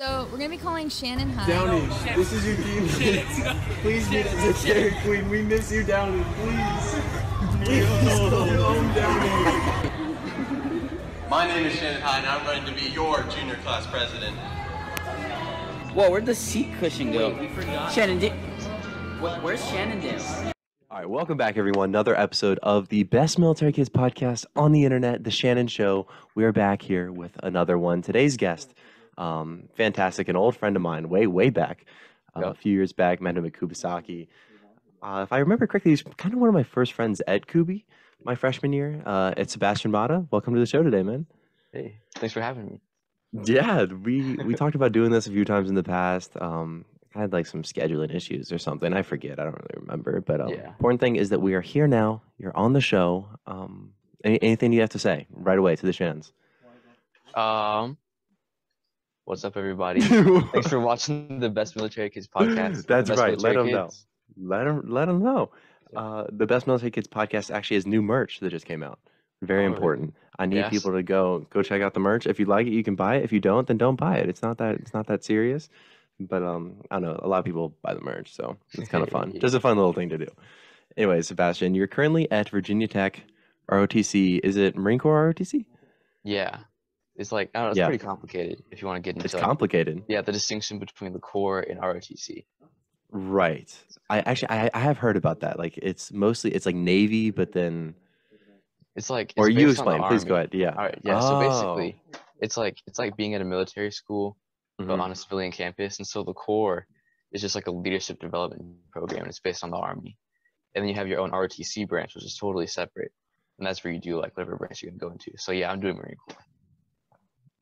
So we're gonna be calling Shannon High. Downey, this is your team. Please meet us at Dairy Queen. We miss you, Downey. Please. Please home Downey. My name is Shannon High, and I'm going to be your junior class president. Whoa, where'd the seat cushion go? Shannon, did, wh- where's Shannondale? All right, welcome back, everyone. Another episode of the Best Military Kids podcast on the internet, The Shannon Show. We are back here with another one. Today's guest, um, fantastic, an old friend of mine, way, way back, uh, a few years back, met him at Kubasaki. Uh, if I remember correctly, he's kind of one of my first friends at Kubi, my freshman year. Uh, it's Sebastian Mata. Welcome to the show today, man. Hey, thanks for having me. Yeah, we we talked about doing this a few times in the past. Um, I had like some scheduling issues or something. I forget. I don't really remember. But um, Yeah. important thing is that we are here now. You're on the show. Um, any, anything you have to say right away to the Shans? Um, what's up, everybody? thanks for watching the Best Military Kids podcast. That's Best right, let Military 'em know. Let them let them know. Uh, the Best Military Kids podcast actually has new merch that just came out. Very Oh, important. I need Yes. people to go go check out the merch. If you like it, you can buy it. If you don't, then don't buy it. It's not that it's not that serious. But um, I don't know. A lot of people buy the merch, so it's kind of fun. Yeah. Just a fun little thing to do. Anyway, Sebastian, you're currently at Virginia Tech ROTC. Is it Marine Corps ROTC? Yeah, it's like I don't know. It's Yeah. pretty complicated if you want to get into It's like, complicated. yeah the distinction between the Corps and ROTC. Right. I actually I, I have heard about that. Like it's mostly it's like Navy, but then It's like or you based on the explain. Please go ahead. Yeah. All right, yeah. So Oh. basically, it's like it's like being at a military school but Mhm. on a civilian campus, and so the Corps is just like a leadership development program, and it's based on the Army. And then you have your own ROTC branch, which is totally separate, and that's where you do like whatever branch you're gonna go into. So yeah, I'm doing Marine Corps.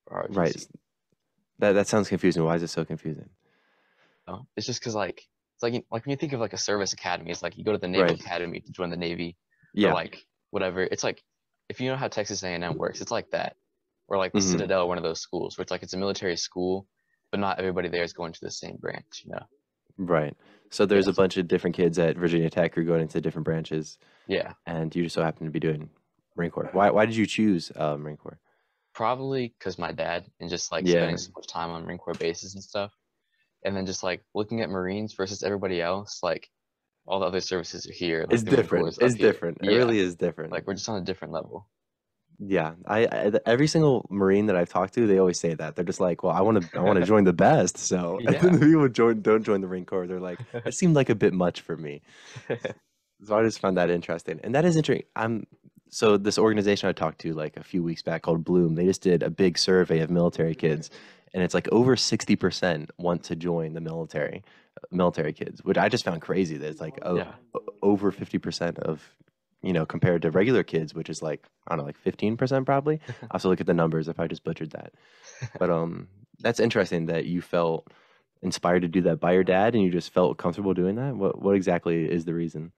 For Right. That that sounds confusing. Why is it so confusing? No, It's just because like it's like like when you think of like a service academy, it's like you go to the Naval Right. Academy to join the Navy, Yeah. or like whatever. It's like if you know how Texas A&M works, it's like that, or like the Mhm. Citadel, one of those schools, where it's like it's a military school, but not everybody there is going to the same branch. You know? Right. So there's a bunch of different kids at Virginia Tech who are going into different branches, Yeah, and you just so happen to be doing Marine Corps. Why why did you choose uh, Marine Corps? Probably because my dad and just like Yeah. spending so much time on Marine Corps bases and stuff, and then just like looking at Marines versus everybody else, like all the other services are here. Like, It's different. It's here. different. It Yeah, really is different. Like we're just on a different level. yeah, I, I every single Marine that I've talked to, they always say that. They're just like, well, I want to I want to join the best. So and then the people join don't join the Marine Corps. They're like, it seemed like a bit much for me. So I just found that interesting, and that is interesting. I'm so this organization I talked to like a few weeks back called Bloom. They just did a big survey of military kids, and it's like over sixty percent want to join the military, uh, military kids, which I just found crazy. That it's like Yeah. o- over fifty percent of you know compared to regular kids, which is like I don't know, like fifteen percent probably. I have to look at the numbers if I just butchered that, but um, that's interesting that you felt inspired to do that by your dad, and you just felt comfortable doing that. What what exactly is the reason?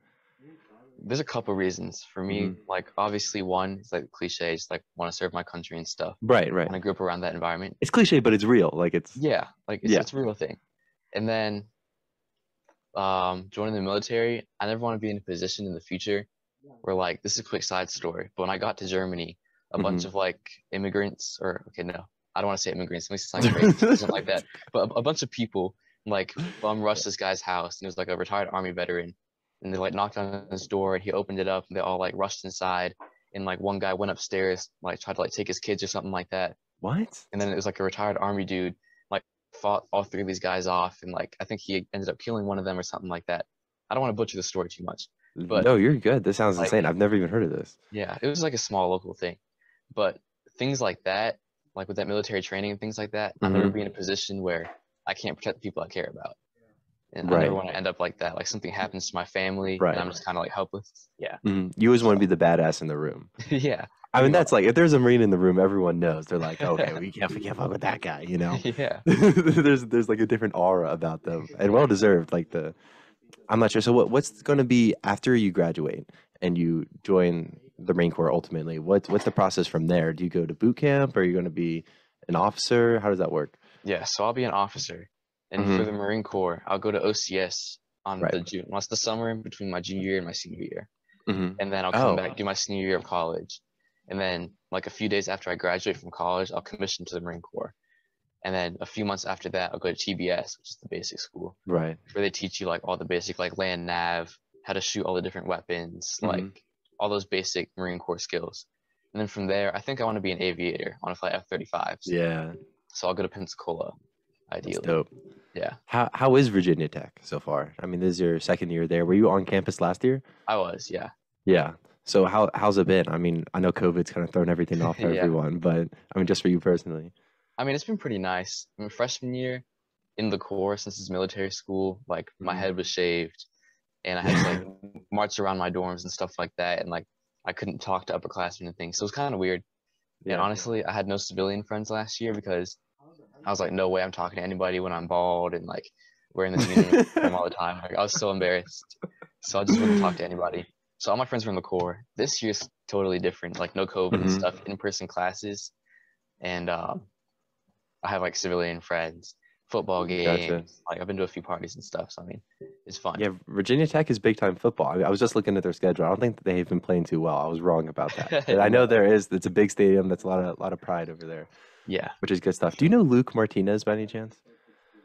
There's a couple reasons for me. Mhm. Like obviously one, is like cliche, it's like want to serve my country and stuff. Right, right. And I grew up around that environment. It's cliche, but it's real. Like it's Yeah, like it's, Yeah. it's a real thing. And then um joining the military, I never want to be in a position in the future where like this is a quick side story, but when I got to Germany, a bunch of like immigrants or okay, no, I don't want to say immigrants, it makes it sound racist, something like that. But a, a bunch of people like bum rushed this guy's house and he was like a retired army veteran and they like knocked on his door and he opened it up and they all like rushed inside and like one guy went upstairs like tried to like take his kids or something like that what? and then it was like a retired army dude like fought all three of these guys off and like i think he ended up killing one of them or something like that i don't want to butcher the story too much But- no, you're good. This sounds like- insane. I've never even heard of this. yeah it was like a small local thing but things like that like with that military training and things like that i'll never Mhm. be in a position where i can't protect the people i care about and i Right. never want to end up like that like something happens to my family Right. and i'm just kind of like helpless yeah Mhm. You always want to be the badass in the room. yeah I mean, that's like if there's a marine in the room, everyone knows. They're like, okay, we can't, we can't fuck with that guy. You know, yeah there's there's like a different aura about them, and well deserved. Like the, I'm not sure. So what what's going to be after you graduate and you join the Marine Corps ultimately? What's what's the process from there? Do you go to boot camp? Or are you going to be an officer? How does that work? Yeah, so I'll be an officer, and Mhm. for the Marine Corps, I'll go to OCS on Right. the June. What's the summer in between my junior year and my senior year, hmm and then I'll come Oh. back do my senior year of college, and then like a few days after I graduate from college, I'll commission to the Marine Corps, and then a few months after that, I'll go to TBS, which is the basic school, Right. where they teach you like all the basic like land nav, how to shoot all the different weapons, Mhm. like all those basic Marine Corps skills. And then from there, I think I want to be an aviator. I want to fly F-35s. Yeah. So I'll go to Pensacola, That's ideally. dope. Yeah, How how is Virginia Tech so far? I mean, this is your second year there. Were you on campus last year? I was. Yeah. Yeah. So how how's it been? I mean, I know COVID's kind of thrown everything off for Yeah. everyone, but I mean, just for you personally. I mean, it's been pretty nice. I mean, freshman year in the Corps, since it's military school, like my Mhm. head was shaved, and I had to like march around my dorms and stuff like that, and like I couldn't talk to upperclassmen and things. So it was kind of weird. And honestly, I had no civilian friends last year because I was like, no way I'm talking to anybody when I'm bald and like wearing this uniform all the time. Like, I was so embarrassed. So I just wouldn't talk to anybody. So all my friends were in the Corps. This year's totally different. Like no COVID and Mhm. stuff, in-person classes, and um, I have like civilian friends, football games. Gotcha. Like I've been to a few parties and stuff. So I mean, it's fun. Yeah, Virginia Tech is big time football. I, I was just looking at their schedule. I don't think that they've been playing too well. I was wrong about that. I know there is. It's a big stadium. That's a lot of lot of pride over there, Yeah. which is good stuff. Do you know Luke Martinez by any chance?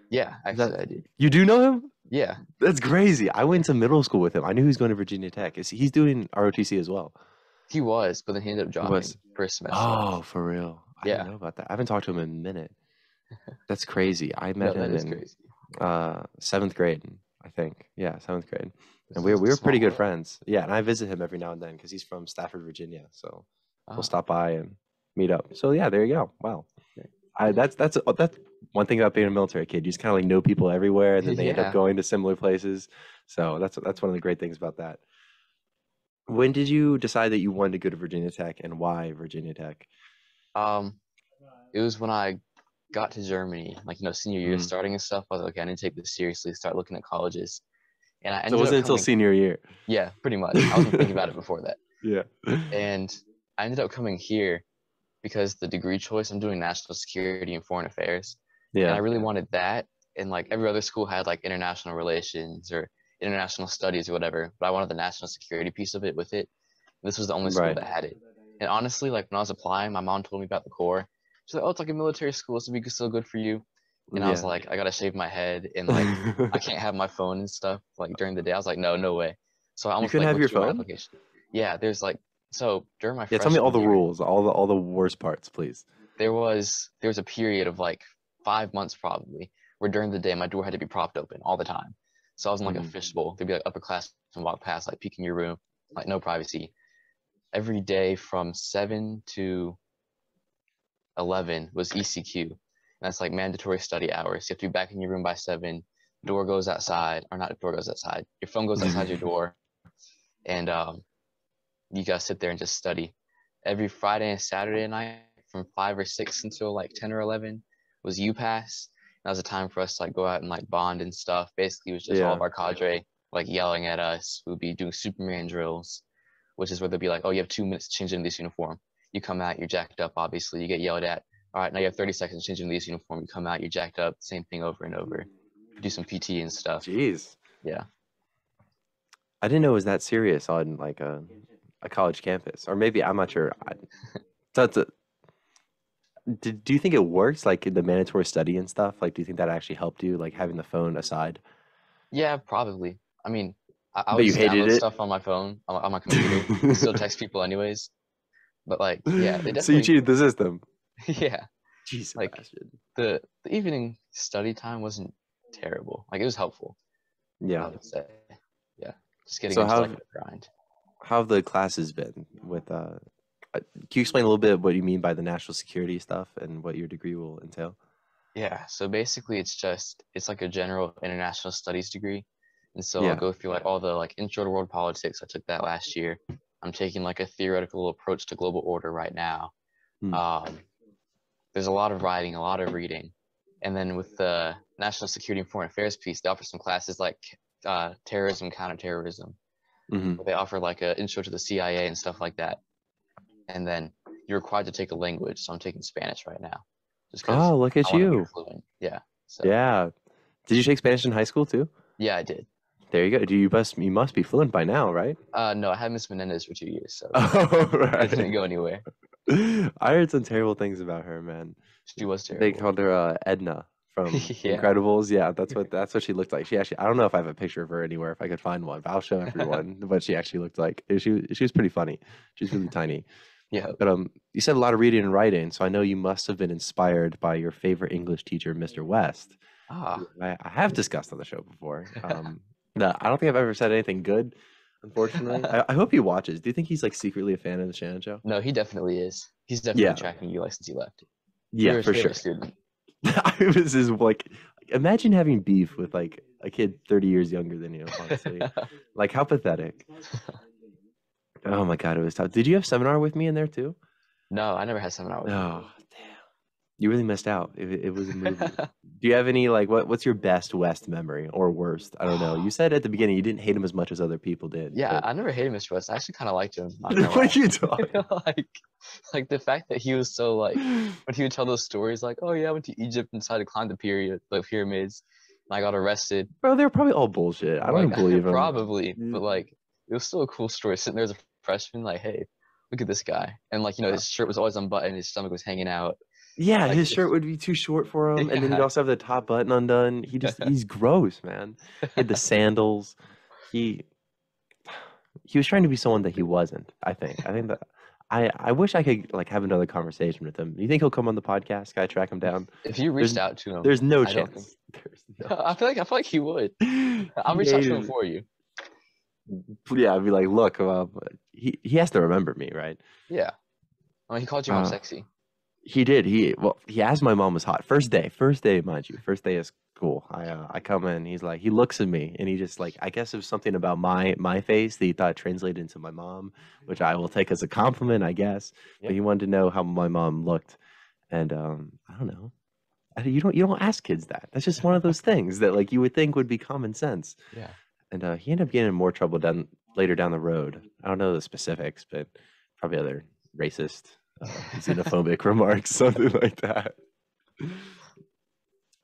Yeah. Is that- I did. You do know him? Yeah. That's crazy. I went to middle school with him. I knew he was going to Virginia Tech. Is he's doing ROTC as well? He was, but then he ended up dropping was- for a semester. Oh, for real? I Yeah. didn't know about that. I haven't talked to him in a minute. That's crazy. I met that him in uh, seventh grade, I think. Yeah, seventh grade. And we we were pretty good friends. Yeah, and I visit him every now and then because he's from Stafford, Virginia. So Ah, we'll stop by and meet up. So yeah, there you go. Wow. I, that's that's uh, that's one thing about being a military kid. You just kind of like know people everywhere, and then they end up going to similar places. So that's that's one of the great things about that. When did you decide that you wanted to go to Virginia Tech, and why Virginia Tech? Um, it was when I got to Germany, like you know, senior year Mhm. starting and stuff. I was like, okay, I need to take this seriously. Start looking at colleges, and I ended So it wasn't up until senior year. Yeah, pretty much. I wasn't thinking about it before that, Yeah. and I ended up coming here because the degree choice I'm doing national security and foreign affairs, Yeah. and I really wanted that. And like every other school had like international relations or international studies or whatever, but I wanted the national security piece of it with it. This was the only school Right. that had it. And honestly, like when I was applying, my mom told me about the Corps. She's like, "Oh, it's like a military school. Would be still good for you." And I was like, "I gotta shave my head and like I can't have my phone and stuff like during the day." I was like, "No, no way." So I almost couldn't like, have your phone? application. Yeah, there's like so during my yeah. Tell me all the year, rules, all the all the worst parts, please. there was there was a period of like five months probably where during the day my door had to be propped open all the time. So I was in like Mhm. a fishbowl. There'd be like upper class and walk past, like peeking your room, like no privacy. Every day from seven to eleven was ECQ. And that's like mandatory study hours. You have to be back in your room by seven. Door goes outside, or not door goes outside. Your phone goes outside your door. And um you gotta sit there and just study. Every Friday and Saturday night from five or six until like ten or eleven was UPass. That was a time for us to like go out and like bond and stuff. Basically, it was just all of our cadre like yelling at us. We'd be doing Superman drills, which is where they'd be like, "Oh, you have two minutes to change into this uniform." You come out, you're jacked up. Obviously, you get yelled at. All right, now you have 30 seconds to change into this uniform. You come out, you're jacked up. Same thing over and over. Do some PT and stuff. Jeez. Yeah. I didn't know it was that serious on like a, a college campus, or maybe I'm not sure. I, that's a, do, do you think it works like the mandatory study and stuff? Like, do you think that actually helped you, like having the phone aside? Yeah, probably. I mean, I, I would you download it? stuff on my phone, on, on my computer. Still text people anyways. But like, yeah, they so you definitely. cheated the system. yeah, Jesus, Like- the the evening study time wasn't terrible. Like it was helpful. I yeah. would say. Yeah, just getting So into how like grind. How have the classes been with? Uh, uh, can you explain a little bit what you mean by the national security stuff and what your degree will entail? Yeah, so basically it's just it's like a general international studies degree. And so Yeah. I'll go through like all the like intro to world politics. I took that last year. I'm taking like a theoretical approach to global order right now. Hmm. Um, there's a lot of writing, a lot of reading. And then with the national security and foreign affairs piece, they offer some classes like uh, terrorism, counterterrorism, hmm where they offer like an intro to the CIA and stuff like that. And then you're required to take a language. So I'm taking Spanish right now. Just Oh, look at I wanna be you! Yeah. So Yeah. Did you take Spanish in high school too? yeah, I did. There you go. Do you must you must be fluent by now, right? Uh, no, I had Miss Menendez for two years, so Oh, it didn't go anywhere. I heard some terrible things about her, man. She was terrible. They called her uh, Edna from Yeah. Incredibles. Yeah, that's what that's what she looked like. She actually I don't know if I have a picture of her anywhere if I could find one, but I'll show everyone what she actually looked like. She was- she was pretty funny. She's really tiny. Yeah. But um, you said a lot of reading and writing, so I know you must have been inspired by your favorite English teacher, Mr. West. Ah. I, I have discussed on the show before. Um, no, I don't think I've ever said anything good. Unfortunately, I, I hope he watches. Do you think he's like secretly a fan of the Shannon Show? No, he definitely is. He's definitely Yeah. tracking you like since he left. Yeah, for sure. Student. I was just like, imagine having beef with like a kid 30 years younger than you, honestly. like, how pathetic. Oh my God, it was tough. Did you have seminar with me in there too? no, I never had seminar with him. Oh, damn. You really missed out. It, it was a movie. Do you have any, like, what, what's your best West memory or worst? I don't know. You said at the beginning you didn't hate him as much as other people did. Yeah, but- I never hated Mr. West. I actually kind of liked him. what are you talking like, like the fact that he was so like when he would tell those stories, like, oh yeah, I went to Egypt and decided to climb the period, the pyramids, and I got arrested. Bro, they were probably all bullshit. I don't Like, believe him. Probably, Mm. but like, it was still a cool story. Sitting there as a freshman, like, hey, look at this guy, and like, you know, his shirt was always unbuttoned, his stomach was hanging out. Yeah, Like, his shirt would be too short for him, and then he'd also have the top button undone. He just he's gross, man. He had the sandals. He he was trying to be someone that he wasn't. I think. I think that I I wish I could like have another conversation with him. You think he'll come on the podcast? Can I track him down? If you reached out to him, There's no I chance. There's no. I feel like I feel like he would. I'll reach out to him for you. Yeah, I'd be like, look, uh, he he has to remember me, right? Yeah. I mean, he called you Uh, sexy. He did. He well, he asked my mom was hot. First day, first day, mind you, first day is cool. I uh, I come in. He's like, he looks at me, and he just like, I guess it was something about my my face that he thought translated into my mom, which I will take as a compliment, I guess. But he wanted to know how my mom looked, and um, I don't know. I, you don't you don't ask kids that. That's just one of those things that like you would think would be common sense. Yeah. And uh, he ended up getting in more trouble down later down the road. I don't know the specifics, but probably other racist, uh, xenophobic remarks, something like that.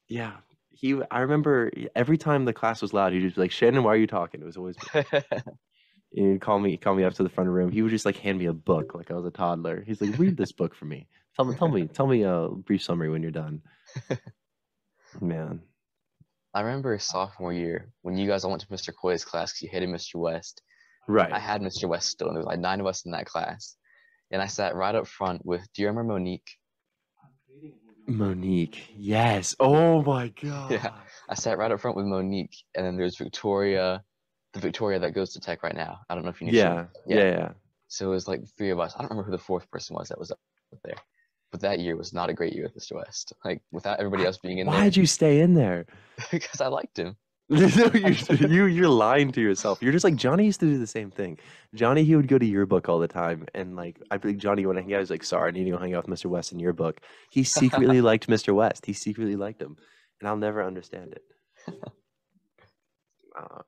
Yeah, he. I remember every time the class was loud, he'd just be like, "Shannon, why are you talking?" It was always. He'd call me, call me up to the front of the room. He would just like hand me a book, like I was a toddler. He's like, "Read this book for me. Tell me, tell me, tell me a brief summary when you're done." Man, I remember sophomore year when you guys all went to Mr. Coy's class because you hated Mr. West. right? I had Mr. West still, and there was like nine of us in that class. And I sat right up front with, do you remember Monique? Monique, yes. Oh my god. Yeah, I sat right up front with Monique, and then there's Victoria, the Victoria that goes to tech right now. I don't know if you knew. she- Yeah, yeah, yeah. So it was like three of us. I don't remember who the fourth person was that was up there. But that year was not a great year with Mr. West. Like without everybody else being in there. Why did you stay in there? there, because I liked him. no, you, you you're lying to yourself. You're just like Johnny used to do the same thing. Johnny, he would go to yearbook all the time, and like I think Johnny when he was like, "Sorry, I need to go hang out with Mr. West in yearbook." He secretly liked Mr. West. He secretly liked him, and I'll never understand it. Uh,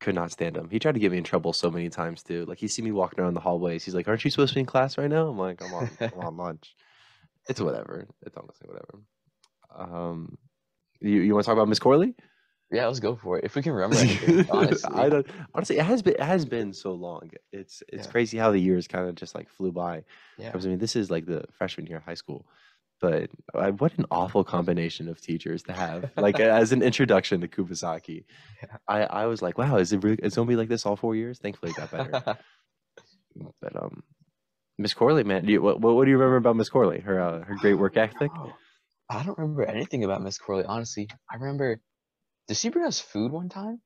could not stand him. He tried to get me in trouble so many times too. Like he see me walking around the hallways. He's like, "Aren't you supposed to be in class right now?" I'm like, "I'm on, I'm on lunch." It's whatever. It's honestly whatever. Um, you you want to talk about Miss Corley? Yeah, let's go for it. If we can remember anything, honestly. I don't honestly. It has been it has been so long. It's it's Yeah. crazy how the years kind of just like flew by. yeah. I mean, this is like the freshman year of high school, but uh, what an awful combination of teachers to have. Like as an introduction to Kubasaki, Yeah. I I was like, wow, is it really, it's gonna be like this all four years? Thankfully, it got better. but um, Miss Corley, man, do you, what what do you remember about Miss Corley? Her uh, her great work ethic. I don't remember anything about Miss Corley, honestly. I remember, did she bring us food one time?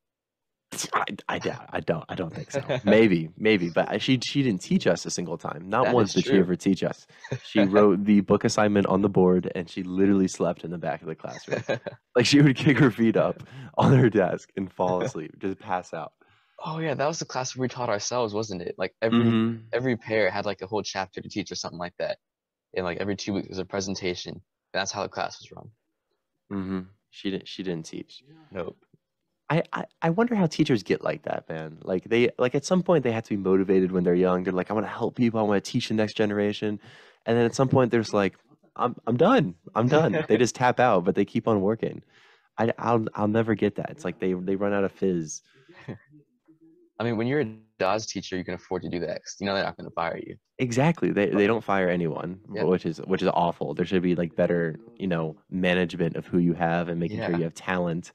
I, I doubt. I don't. I don't think so. Maybe, maybe, but she she didn't teach us a single time. Not That once did she ever teach us. She wrote the book assignment on the board, and she literally slept in the back of the classroom. Like she would kick her feet up on her desk and fall asleep, just pass out. oh yeah, that was the class we taught ourselves, wasn't it? Like every Mhm. every pair had like a whole chapter to teach or something like that. And like every two weeks was a presentation. That's how the class was run. Mhm. She didn't. She didn't teach. Nope. I, I I wonder how teachers get like that, man. Like they like at some point they have to be motivated when they're young. They're like, I want to help people. I want to teach the next generation. And then at some point they're just like, I'm I'm done. I'm done. they just tap out, but they keep on working. I I'll I'll never get that. It's like they they run out of fizz. I mean, when you're a Dodge teacher, you can afford to do that. you know they're not going to fire you. Exactly. They they don't fire anyone, which is which is awful. There should be like better, you know, management of who you have and making sure you have talent.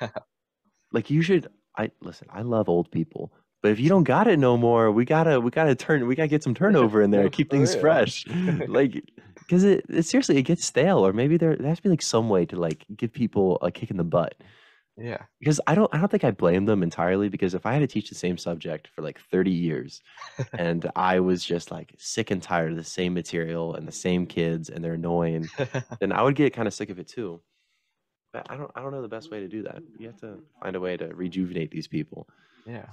like you should I listen, I love old people. But if you don't got it no more, we gotta we gotta turn we gotta get some turnover in there, keep things real. fresh. like because it, it seriously it gets stale, or maybe there, there has to be like some way to like give people a kick in the butt. Yeah. Because I don't I don't think I blame them entirely because if I had to teach the same subject for like 30 years and I was just like sick and tired of the same material and the same kids and they're annoying, then I would get kind of sick of it too. But I don't I don't know the best way to do that. You have to find a way to rejuvenate these people. yeah.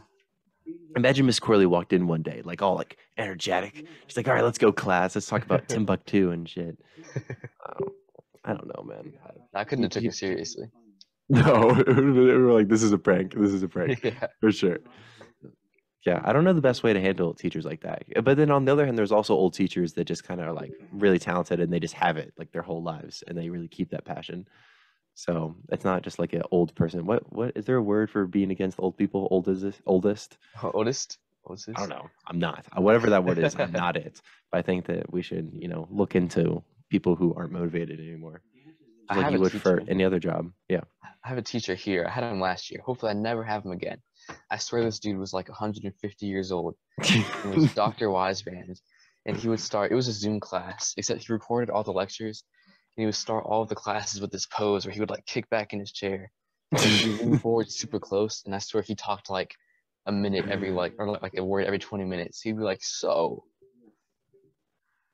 Imagine Miss Corley walked in one day, like all like energetic. She's like, "All right, let's go, class. Let's talk about Timbuktu and shit." Um, I don't know, man. I couldn't have took you- it seriously. No, we were like, "This is a prank. This is a prank." yeah. for sure. Yeah, I don't know the best way to handle teachers like that. But then on the other hand, there's also old teachers that just kind of are like really talented and they just have it like their whole lives and they really keep that passion. So it's not just like an old person. What what is there a word for being against old people? Oldest, oldest? Oldest. What's this? I don't know. I'm not. Uh, Whatever that word is, I'm not it. But I think that we should, you know, look into people who aren't motivated anymore, I like you would for any other job. Yeah. I have a teacher here. I had him last year. Hopefully, I never have him again. I swear this dude was like 150 years old. It was Dr. Wiseband, and he would start. It was a Zoom class, except he recorded all the lectures, and he would start all of the classes with this pose where he would like kick back in his chair, and he would lean forward super close. And I swear he talked like a minute every like or like, like a word every 20 minutes. He'd be like, "So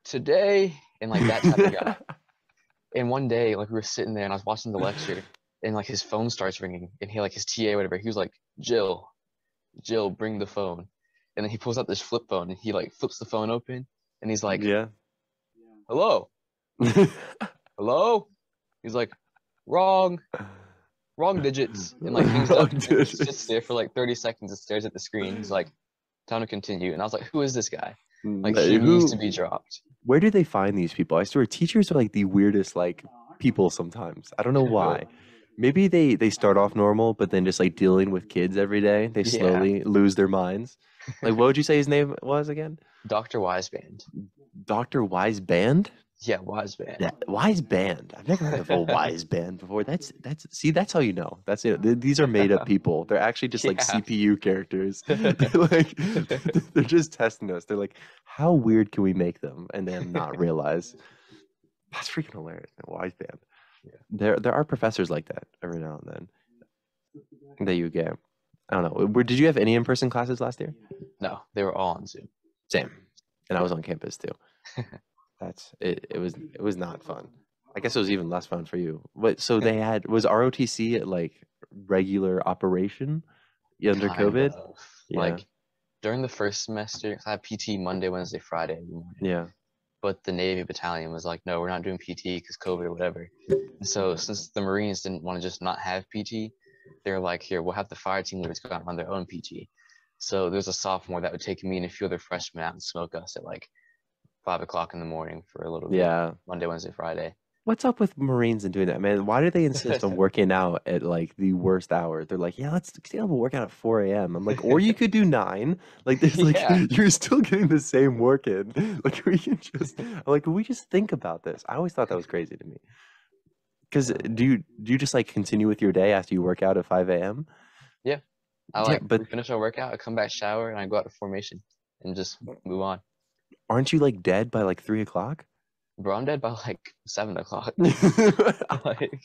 today," and like that type of guy. And one day, like we were sitting there and I was watching the lecture, and like his phone starts ringing, and he like his TA whatever, he was like, Jill, Jill, bring the phone. And then he pulls out this flip phone and he like flips the phone open and he's like, yeah. Hello, hello? He's like, Wrong, wrong digits. And like hangs Wrong up and sits there for like 30 seconds and stares at the screen. He's like, Time to continue. And I was like, Who is this guy? Like he who- needs to be dropped. where do they find these people? I swear, teachers are like the weirdest like people sometimes. I don't know why. Maybe they they start off normal, but then just like dealing with kids every day, they Yeah. slowly lose their minds. Like, what would you say his name was again? Dr. Wiseband. Doctor Wise Band. Yeah, Wise Band. I've never heard of a Wise Band before. That's that's see, that's how you know. That's it. These are made up people. They're actually just like Yeah. CPU characters. They're like they're just testing us. They're like, how weird can we make them, and then not realize. That's freaking hilarious. Wise Band. Yeah. There there are professors like that every now and then that you get. I don't know. Were- Did you have any in person classes last year? No, they were all on Zoom. Same. And I was on campus too. That's it. It was it was not fun. I guess it was even less fun for you. But so they had was ROTC at like regular operation under Kind COVID? of. Yeah. Like during the first semester, I had PT Monday, Wednesday, Friday morning. Yeah. But the Navy battalion was like, no, we're not doing PT because COVID or whatever. And so since the Marines didn't want to just not have PT, they're like, here, we'll have the fire team leaders go out and run their own PT. So there's a sophomore that would take me and a few other freshmen out and smoke us at like five o'clock in the morning for a little bit. Yeah. Monday, Wednesday, Friday. What's up with Marines and doing that, man? Why do they insist on working out at like the worst hour? They're like, yeah, let's stay up and work out at 4 a.m. I'm like, or you could do nine. Like, there's like, Yeah. you're still getting the same work in. Like, we can just, like, we just think about this. I always thought that was crazy to me. Because do you do you just like continue with your day after you work out at 5 a.m.? Yeah, I Yeah, like but- we finish our workout, I come back, shower, and I go out to formation and just move on. Aren't you like dead by like three o'clock? Bro, I'm dead by like seven o'clock. like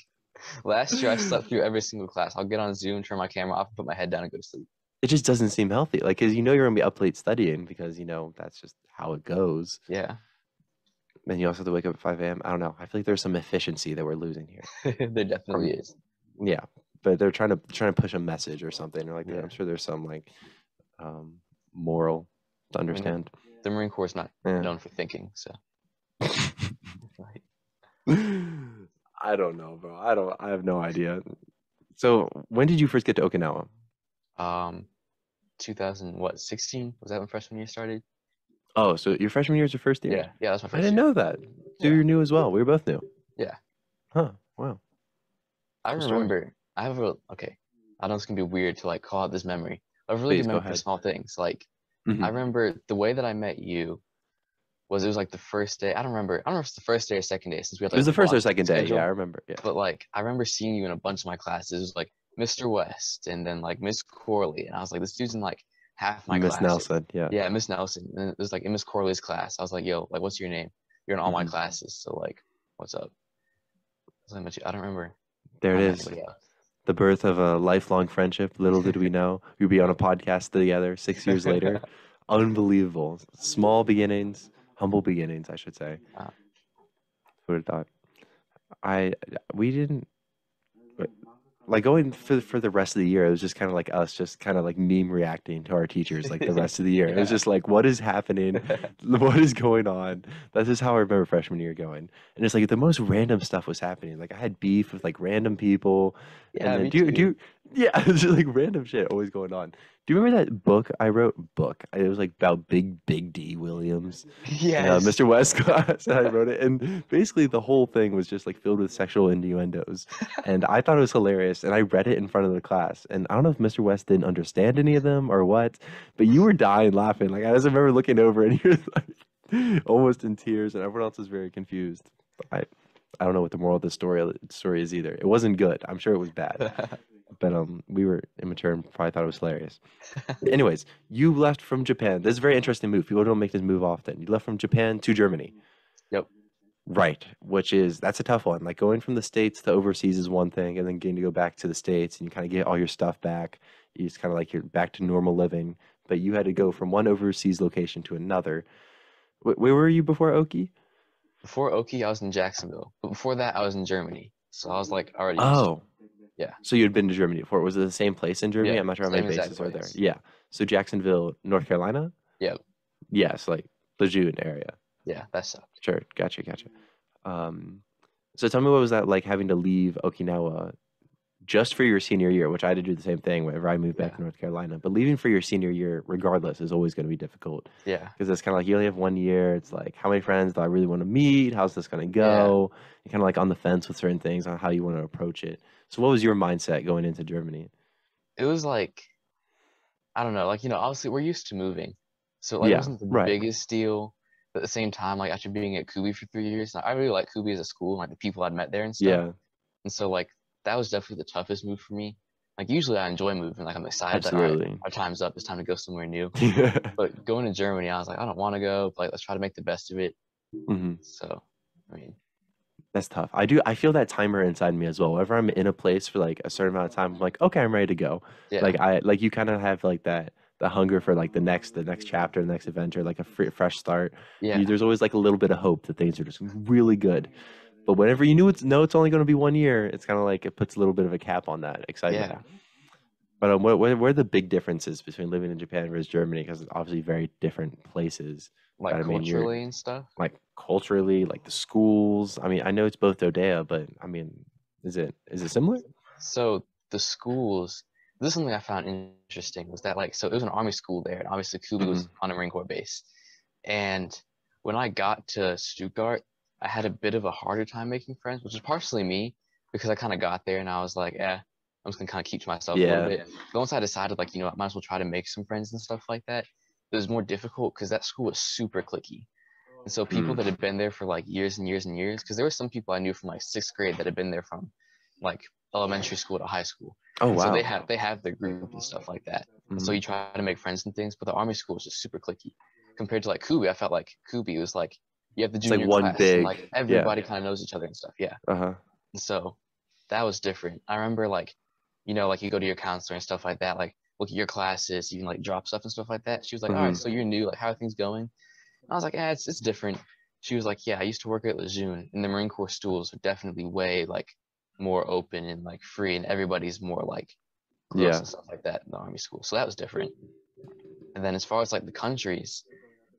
last year, I slept through every single class. I'll get on Zoom, turn my camera off, and put my head down and go to sleep. it just doesn't seem healthy. Like, cause you know you're gonna be up late studying because you know that's just how it goes. Yeah, And you also have to wake up at 5 a.m. I don't know. I feel like there's some efficiency that we're losing here. there definitely is. Yeah, but they're trying to trying to push a message or something. Or like, Yeah. I'm sure there's some like um, moral to understand. The Marine Corps is not Yeah. known for thinking, so I don't know, bro. I don't. I have no idea. So, when did you first get to Okinawa? um, 2000 what 16 was that when freshman year started? Oh, so your freshman year is your first year? Yeah, yeah, that's my first. I didn't year. know that. So Yeah. you're new as well. We were both new. Yeah. Huh. Wow. I story. remember. I have a okay. I don't know it's gonna be weird to like call out this memory, a really Please, good go memory for small things. Like Mhm. I remember the way that I met you was it was like the first day. I don't remember. I don't know if it's the first day or second day since we had It was the first or second day. Yeah, I remember. Yeah. But like I remember seeing you in a bunch of my classes. It was like Mr. West and then like Miss Corley, and I was like, this dude's in like half my class. Miss. Nelson. Yeah. Yeah, Miss Nelson. And it was like in Miss Corley's class. I was like, yo, like what's your name? You're in all my Mhm. classes, so like, what's up? I. I don't remember. There it is. yeah. The birth of a lifelong friendship. Little did we know we'd be on a podcast together six years later. Unbelievable. Small beginnings, humble beginnings, I should say. Wow. Who would have thought? I we didn't like going for for the rest of the year. It was just kind of like us, just kind of like meme reacting to our teachers, like the rest of the year. It was just like, what is happening? what is going on? That's just how I remember freshman year going. And it's like the most random stuff was happening. Like I had beef with like random people. Yeah, and then, do you, do you, yeah, it's just like random shit always going on. Do you remember that book I wrote? Book. It was like about Big Big D Williams. Yes. Yeah, Mr. West class. I wrote it, and basically the whole thing was just like filled with sexual innuendos, and I thought it was hilarious. And I read it in front of the class, and I don't know if Mr. West didn't understand any of them or what, but you were dying laughing. Like I just remember looking over, and you were like almost in tears, and everyone else was very confused. I, I don't know what the moral of the story story is either. It wasn't good. I'm sure it was bad, but um, we were immature and probably thought it was hilarious. Anyways, you left from Japan. This is a very interesting move. People don't make this move often. You left from Japan to Germany. Yep. Right, which is that's a tough one. Like going from the states to overseas is one thing, and then getting to go back to the states and you kind of get all your stuff back. You just kind of like you're back to normal living. But you had to go from one overseas location to another. Wh- Where were you before Oki? Before Oki, I was in Jacksonville. But before that, I was in Germany. So I was like already. used to it. Oh, Yeah. So you had been to Germany before. Was it the same place in Germany? Yeah, I'm not sure how many bases are there. place. Yeah. So Jacksonville, North Carolina. Yeah. Yes, like Lejeune area. Yeah, that sucked. Sure, gotcha, gotcha. Um, so tell me what was that like having to leave Okinawa just for your senior year, which I had to do the same thing whenever I moved back Yeah. to North Carolina. But leaving for your senior year, regardless, is always going to be difficult Yeah. because it's kind of like you only have one year. It's like how many friends do I really want to meet? How's this going to go? You're kind of like on the fence with certain things on how you want to approach it. So what was your mindset going into Germany? It was like, I don't know, like, you know, obviously we're used to moving. So, like, Yeah, it wasn't the right. biggest deal. But at the same time, like, after being at Kubi for three years, I really like Kubi as a school, like the people I'd met there and stuff. Yeah, And so, like, that was definitely the toughest move for me. Like, usually I enjoy moving. Like, I'm excited that, all right, our time's up. It's time to go somewhere new. But going to Germany, I was like, I don't want to go. But, like, let's try to make the best of it. hmm So, I mean, That's tough. I do. I feel that timer inside me as well. Whenever I'm in a place for like a certain amount of time, I'm like, okay, I'm ready to go. yeah. Like I like you kind of have like that the hunger for like the next the next chapter, the next adventure, like a free, fresh start. yeah. You- there's always like a little bit of hope that things are just really good. But whenever you knew it's know it's only going to be one year, it's kind of like it puts a little bit of a cap on that excitement. Yeah. But um, what, what what are the big differences between living in Japan versus Germany? Because it's obviously very different places Like, I mean, culturally and stuff. like culturally, like the schools. I mean, I know it's both Dodea, but I mean, is it is it similar? So the schools, this is something I found interesting was that like so it was an army school there, and obviously Kubi was Mm-hmm. on a Marine Corps base. And when I got to Stuttgart, I had a bit of a harder time making friends, which is partially me because I kind of got there and I was like, eh, I'm just gonna kind of keep to myself a little bit. But once I decided like, you know, I might as well try to make some friends and stuff like that, it was more difficult because that school was super clicky. And so people Mm. that had been there for like years and years and years, because there were some people I knew from like sixth grade that had been there from like elementary school to high school. Oh wow. So they have they have their group and stuff like that. And so Mhm. you try to make friends and things, but the army school was just super clicky. Compared to like Kubi, I felt like Kubi was like you have the like junior one class big- and like everybody kind of knows each other and stuff. Yeah. Uh huh. And so that was different. I remember like, you know, like you go to your counselor and stuff like that, like look at your classes, you can like drop stuff and stuff like that. She was like, all right, Mhm. so you're new, like how are things going? And I was like, yeah, it's it's different. She was like, yeah, I used to work at Lejeune and the Marine Corps schools are definitely way like more open and like free and everybody's more like close Yeah. and stuff like that in the army school. So that was different. And then as far as like the countries,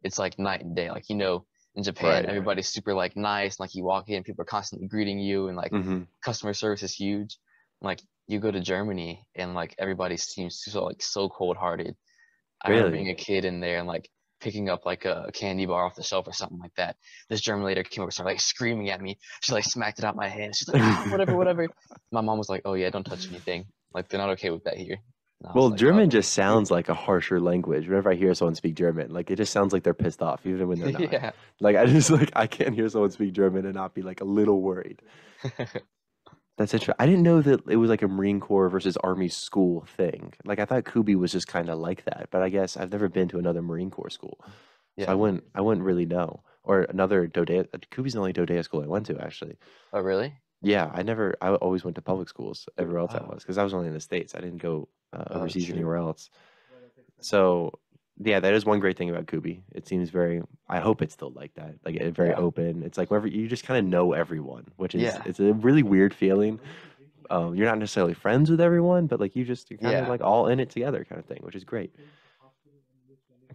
it's like night and day. Like, you know, in Japan, Right. everybody's super like nice. And, Like you walk in, people are constantly greeting you and like hmm customer service is huge. Like you go to Germany and like everybody seems so like so cold hearted. Really? I remember being a kid in there and like picking up like a, candy bar off the shelf or something like that. This German lady came over and started like screaming at me. She like smacked it out my hand. She's like, "Ah, whatever, whatever. My mom was like, Oh yeah, don't touch anything. Like they're not okay with that here. And I was Well, like, German "Oh." just sounds like a harsher language. Whenever I hear someone speak German, like it just sounds like they're pissed off, even when they're not. yeah. Like I just like I can't hear someone speak German and not be like a little worried. That's interesting. I didn't know that it was like a Marine Corps versus Army school thing. Like I thought Kubi was just kind of like that, but I guess I've never been to another Marine Corps school, so yeah. I wouldn't I wouldn't really know. Or another Dodea. Kubi's the only Dodea school I went to actually. Oh, really? Yeah, I never. I always went to public schools everywhere else I Oh. was because I was only in the states. I didn't go uh, Oh, overseas true. anywhere else. So, yeah, that is one great thing about Kubi. It seems very. I hope it's still like that. Like very Yeah. open. It's like wherever you just kind of know everyone, which is Yeah. it's a really weird feeling. Um, you're not necessarily friends with everyone, but like you just you're kind of Yeah. like all in it together, kind of thing, which is great.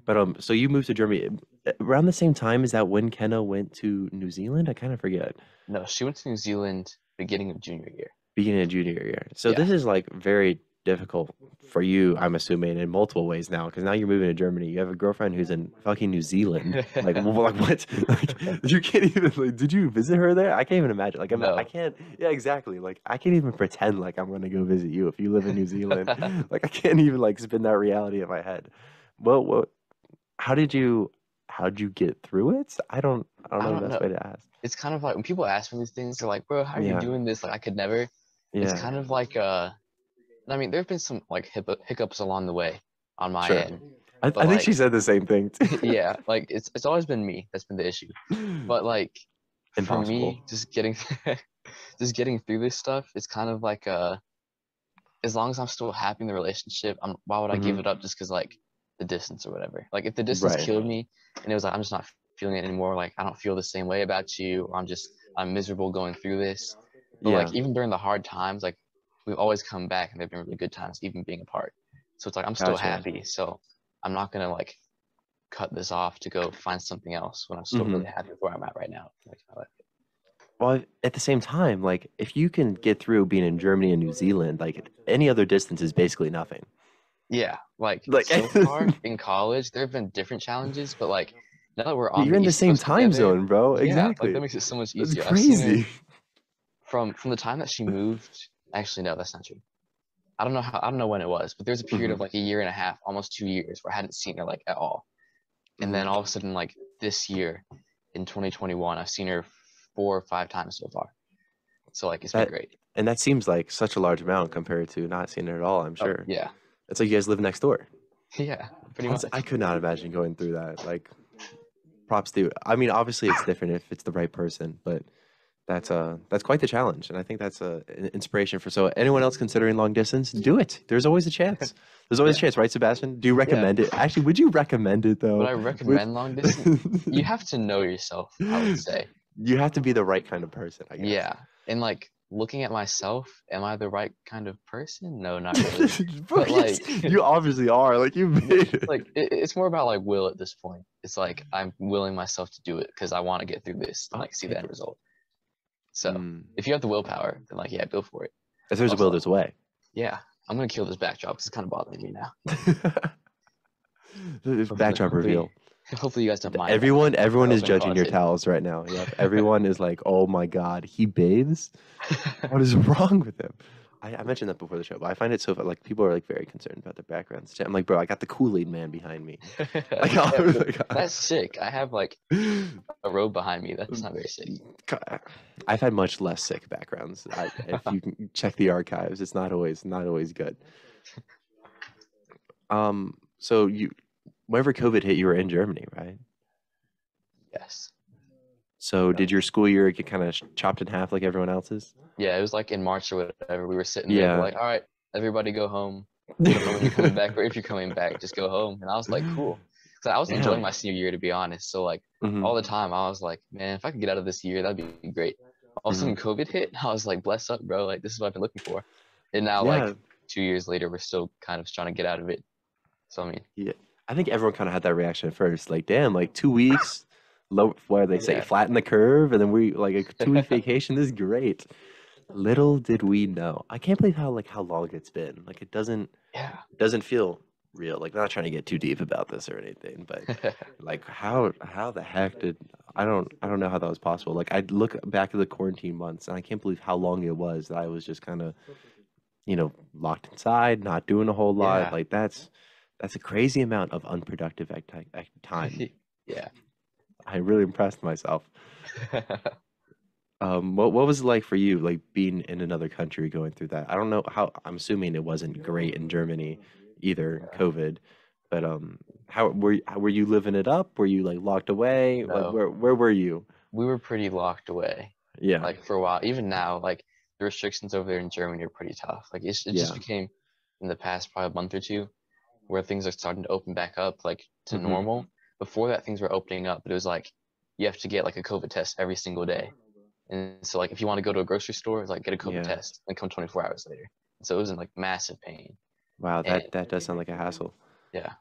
But um, so you moved to Germany uh, around the same time. Is that when Kenna went to New Zealand? I kind of forget. No, she went to New Zealand beginning of junior year. beginning of junior year. So this is like very difficult for you, I'm assuming, in multiple ways now, because now you're moving to Germany. You have a girlfriend who's in fucking New Zealand. like, well, like what? Like, you can't even. Like, did you visit her there? I can't even imagine. Like, I'm not, I can't. Yeah, exactly. Like, I can't even pretend like I'm gonna go visit you if you live in New Zealand. like, I can't even like spin that reality in my head. Well, what? How did you? How did you get through it? I don't. I don't I know don't the best know. way to ask. It's kind of like when people ask me these things, they're like, "Bro, how are Yeah. you doing this?" Like, I could never. Yeah. It's kind of like uh, I mean, there have been some like hiccups along the way on my Sure. end. I, I think she said the same thing. yeah, like it's it's always been me that's been the issue. But like for me, just getting just getting through this stuff, it's kind of like uh, as long as I'm still happy in the relationship, I'm why would I give Mhm. it up just because like the distance or whatever? Like if the distance Right. killed me and it was like I'm just not feeling it anymore, like I don't feel the same way about you, or I'm just I'm miserable going through this. But yeah. like even during the hard times, like we've always come back and they've been really good times, even being apart. So it's like I'm still Gotcha. happy. So I'm not gonna like cut this off to go find something else when I'm still Mhm. really happy with where I'm at right now. Like, I like it. Well, at the same time, like if you can get through being in Germany and New Zealand, like any other distance is basically nothing. Yeah, like, Like- so far in college, there have been different challenges, but like now that we're on, You're in the East same Coast time together, zone, bro. yeah, exactly. like that makes it so much easier. I've seen her crazy. from from the time that she moved. Actually, no, that's not true. I don't know how I don't know when it was, but there's a period Mhm. of like a year and a half, almost two years, where I hadn't seen her like at all. And Mm-hmm. then all of a sudden, like this year, in 2021, I've seen her four or five times so far. So like it's That- been great. And that seems like such a large amount compared to not seeing her at all, I'm Oh, sure. yeah, It's like you guys live next door. yeah, pretty much. I could not imagine going through that. Like props to I mean, obviously it's different if it's the right person, but that's uh that's quite the challenge. And I think that's a an inspiration for so anyone else considering long distance, do it. There's always a chance. There's always a chance, right, Sebastian? Do you recommend it? Actually, would you recommend it though? Would I recommend long distance? You have to know yourself, I would say. you have to be the right kind of person, I guess. Yeah, and like looking at myself, am I the right kind of person? No, not really. But, like- you obviously are. Like you made it. like it, it's more about like will at this point. It's like I'm willing myself to do it because I want to get through this and like see the end result. So Mm. if you have the willpower, then like yeah, go for it. If there's a will, there's a way. Yeah, I'm gonna kill this backdrop because it's kind of bothering me now. Hopefully- backdrop reveal. Hopefully you guys don't mind. Everyone, everyone is judging your towels right now. Yep. Everyone is like, "Oh my god, he bathes. What is wrong with him?" I, I mentioned that before the show, but I find it so like people are like very concerned about their backgrounds. I'm like, bro, I got the Kool Aid Man behind me. Like, Yeah, like, That's sick. I have like a robe behind me. That's not very sick. I've had much less sick backgrounds. I, if you can check the archives, it's not always not always good. Um. So you, whenever COVID hit, you were in Germany, right? Yes. So did your school year get kind of chopped in half like everyone else's? Yeah, it was like in March or whatever. We were sitting there Yeah. like, all right, everybody go home. I don't know when you're coming back, or if you're coming back, just go home. And I was like, cool. So I was enjoying my senior year to be honest. So like Mhm. all the time, I was like, man, if I could get out of this year, that'd be great. All of a sudden, Mm-hmm. COVID hit. I was like, bless up, bro. Like this is what I've been looking for. And now, Yeah. like two years later, we're still kind of trying to get out of it. So I mean, yeah. I think everyone kind of had that reaction at first. Like, damn, like two weeks, low. What do they say? Yeah. Flatten the curve, and then we like a two week vacation. This is great. Little did we know. I can't believe how like how long it's been. Like it doesn't yeah. doesn't feel real. Like not trying to get too deep about this or anything, but like how how the heck did I don't I don't know how that was possible. Like I look back at the quarantine months and I can't believe how long it was that I was just kind of you know, locked inside, not doing a whole lot. Yeah. Like that's that's a crazy amount of unproductive acti- ac- time. yeah. I really impressed myself. Um, what what was it like for you, like being in another country, going through that? I don't know how. I'm assuming it wasn't great in Germany, either Yeah. COVID. But um, how were you- how, were you living it up? Were you like locked away? No. Like where where were you? we were pretty locked away. Yeah, like for a while. Even now, like the restrictions over there in Germany are pretty tough. Like it's, it just became in the past probably a month or two where things are starting to open back up like to Mhm. normal. Before that, things were opening up, but it was like you have to get like a COVID test every single day. And so like if you want to go to a grocery store, it's like get a COVID Yeah. test and come 24 hours later. So it was in like massive pain. wow, that and- that does sound like a hassle. Yeah.